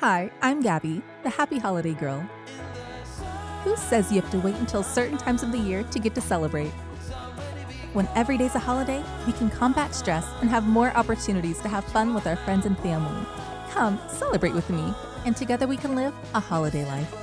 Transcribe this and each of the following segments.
Hi, I'm Gabby, the happy holiday girl. Who says you have to wait until certain times of the year to get to celebrate? When every day's a holiday, we can combat stress and have more opportunities to have fun with our friends and family. Come, celebrate with me, and together we can live a holiday life.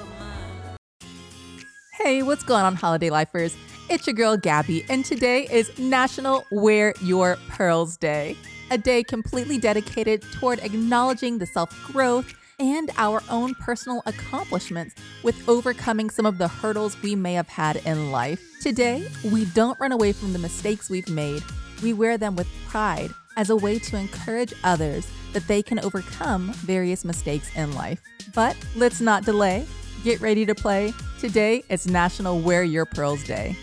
Hey, what's going on, holiday lifers? It's your girl Gabby, and today is National Wear Your Pearls Day, a day completely dedicated toward acknowledging the self growth and our own personal accomplishments with overcoming some of the hurdles we may have had in life. Today, we don't run away from the mistakes we've made, we wear them with pride as a way to encourage others that they can overcome various mistakes in life. But let's not delay. Get ready to play. Today is National Wear Your Pearls Day.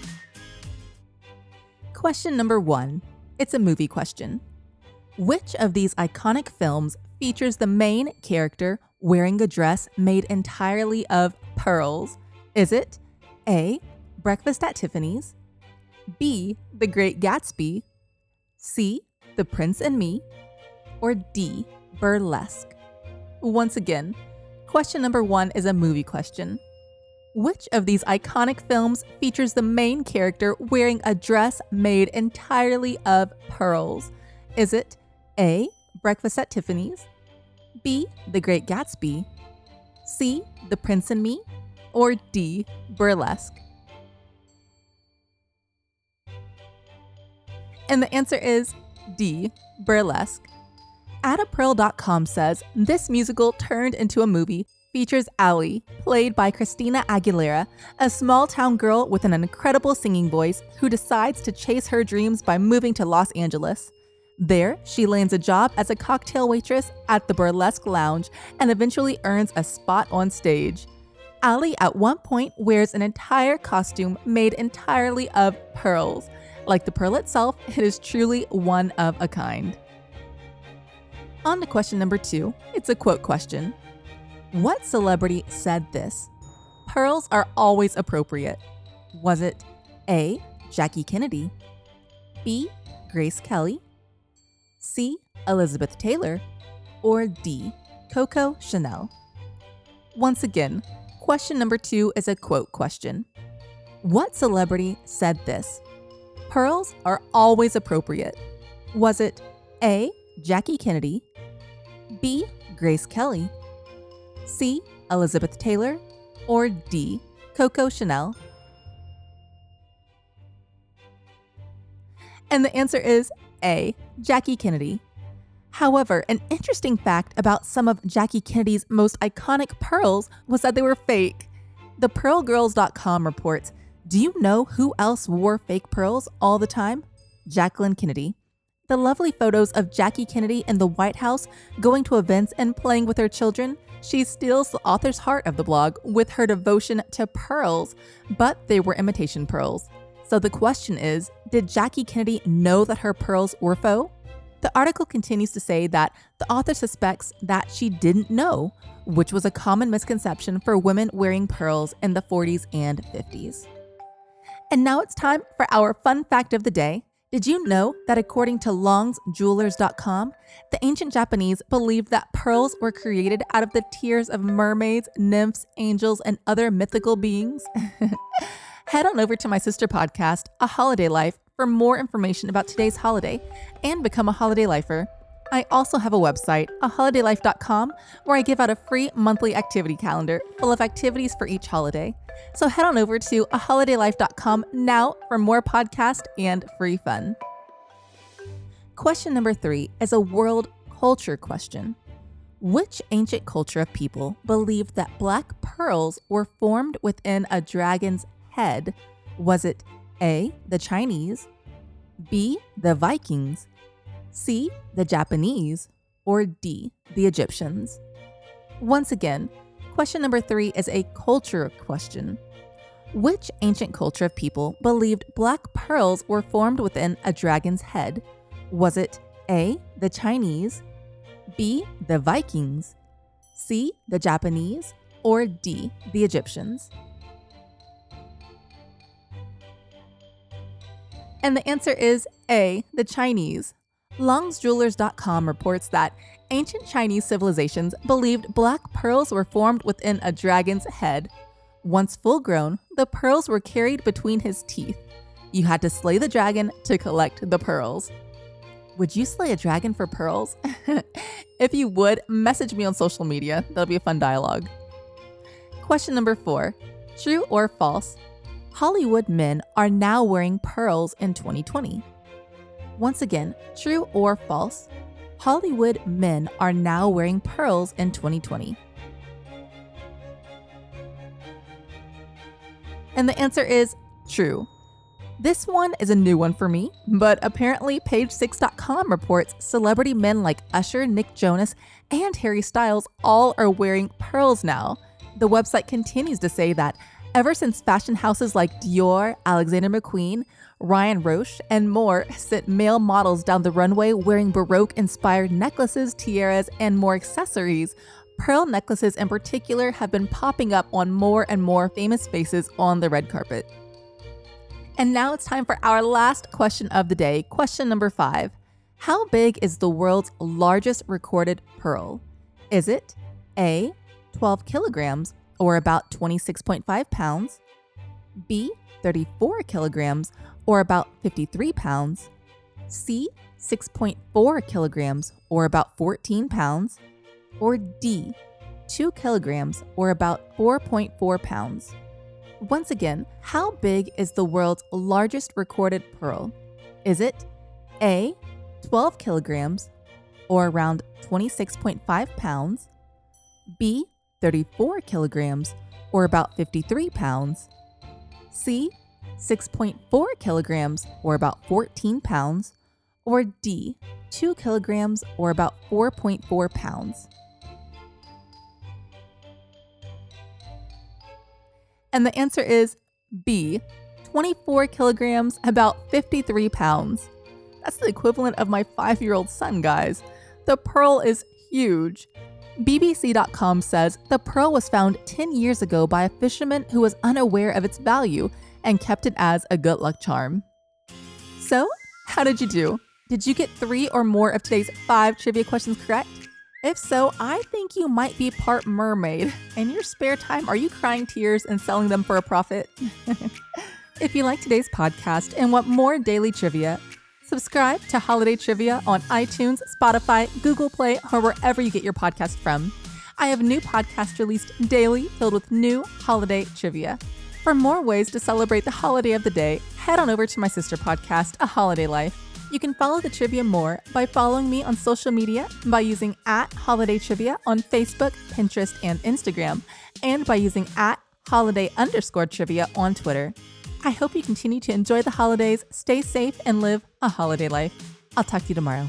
Question number one it's a movie question. Which of these iconic films features the main character wearing a dress made entirely of pearls? Is it A. Breakfast at Tiffany's, B. The Great Gatsby, C. The Prince and Me, or D. Burlesque? Once again, question number one is a movie question. Which of these iconic films features the main character wearing a dress made entirely of pearls? Is it A. Breakfast at Tiffany's, B. The Great Gatsby, C. The Prince and Me, or D. Burlesque? And the answer is D. Burlesque. AdaPearl.com says this musical turned into a movie features Ally, played by Christina Aguilera, a small town girl with an incredible singing voice who decides to chase her dreams by moving to Los Angeles. There, she lands a job as a cocktail waitress at the Burlesque Lounge and eventually earns a spot on stage. Ally at one point wears an entire costume made entirely of pearls. Like the pearl itself, it is truly one of a kind. On to question number two. It's a quote question. What celebrity said this? Pearls are always appropriate. Was it A. Jackie Kennedy, B. Grace Kelly, C. Elizabeth Taylor, or D. Coco Chanel? Once again, question number two is a quote question. What celebrity said this? Pearls are always appropriate. Was it A. Jackie Kennedy, B. Grace Kelly, C. Elizabeth Taylor, or D. Coco Chanel? And the answer is A. Jackie Kennedy. However, an interesting fact about some of Jackie Kennedy's most iconic pearls was that they were fake. The PearlGirls.com reports Do you know who else wore fake pearls all the time? Jacqueline Kennedy. The lovely photos of Jackie Kennedy in the White House going to events and playing with her children, she steals the author's heart of the blog with her devotion to pearls, but they were imitation pearls. So the question is Did Jackie Kennedy know that her pearls were faux? The article continues to say that the author suspects that she didn't know, which was a common misconception for women wearing pearls in the 40s and 50s. And now it's time for our fun fact of the day. Did you know that according to longsjewelers.com, the ancient Japanese believed that pearls were created out of the tears of mermaids, nymphs, angels, and other mythical beings? Head on over to my sister podcast, A Holiday Life, for more information about today's holiday and become a holiday lifer. I also have a website, aholidaylife.com, where I give out a free monthly activity calendar full of activities for each holiday. So head on over to aholidaylife.com now for more podcast and free fun. Question number three is a world culture question. Which ancient culture of people believed that black pearls were formed within a dragon's head? Was it A, the Chinese, B, the Vikings, C, the Japanese, or D, the Egyptians? Once again, question number three is a culture question. Which ancient culture of people believed black pearls were formed within a dragon's head? Was it A, the Chinese, B, the Vikings, C, the Japanese, or D, the Egyptians? And the answer is A, the Chinese. LongsJewelers.com reports that Ancient Chinese civilizations believed black pearls were formed within a dragon's head. Once full grown, the pearls were carried between his teeth. You had to slay the dragon to collect the pearls. Would you slay a dragon for pearls? if you would, message me on social media. That'll be a fun dialogue. Question number four True or false? Hollywood men are now wearing pearls in 2020. Once again, true or false? Hollywood men are now wearing pearls in 2020. And the answer is true. This one is a new one for me, but apparently Page6.com reports celebrity men like Usher, Nick Jonas, and Harry Styles all are wearing pearls now. The website continues to say that ever since fashion houses like Dior, Alexander McQueen, Ryan Roche, and more sent male models down the runway wearing Baroque inspired necklaces, tiaras, and more accessories, pearl necklaces in particular have been popping up on more and more famous faces on the red carpet. And now it's time for our last question of the day. Question number five How big is the world's largest recorded pearl? Is it A, 12 kilograms, or about 26.5 pounds? B, 34 kilograms, or about 53 pounds? C, 6.4 kilograms, or about 14 pounds? Or D, 2 kilograms, or about 4.4 pounds? Once again, how big is the world's largest recorded pearl? Is it A, 12 kilograms, or around 26.5 pounds? B, 34 kilograms, or about 53 pounds? C, 6.4 kilograms, or about 14 pounds? Or D, 2 kilograms, or about 4.4 pounds? And the answer is B, 24 kilograms, about 53 pounds. That's the equivalent of my five year old son, guys. The pearl is huge. BBC.com says the pearl was found 10 years ago by a fisherman who was unaware of its value and kept it as a good luck charm. So, how did you do? Did you get three or more of today's five trivia questions correct? If so, I think you might be part mermaid. In your spare time, are you crying tears and selling them for a profit? if you like today's podcast and want more daily trivia, subscribe to Holiday Trivia on iTunes, Spotify, Google Play, or wherever you get your podcast from. I have new podcasts released daily filled with new holiday trivia. For more ways to celebrate the holiday of the day, head on over to my sister podcast, A Holiday Life. You can follow the trivia more by following me on social media by using at Holiday Trivia on Facebook, Pinterest, and Instagram, and by using at holiday underscore trivia on Twitter. I hope you continue to enjoy the holidays, stay safe, and live a holiday life. I'll talk to you tomorrow.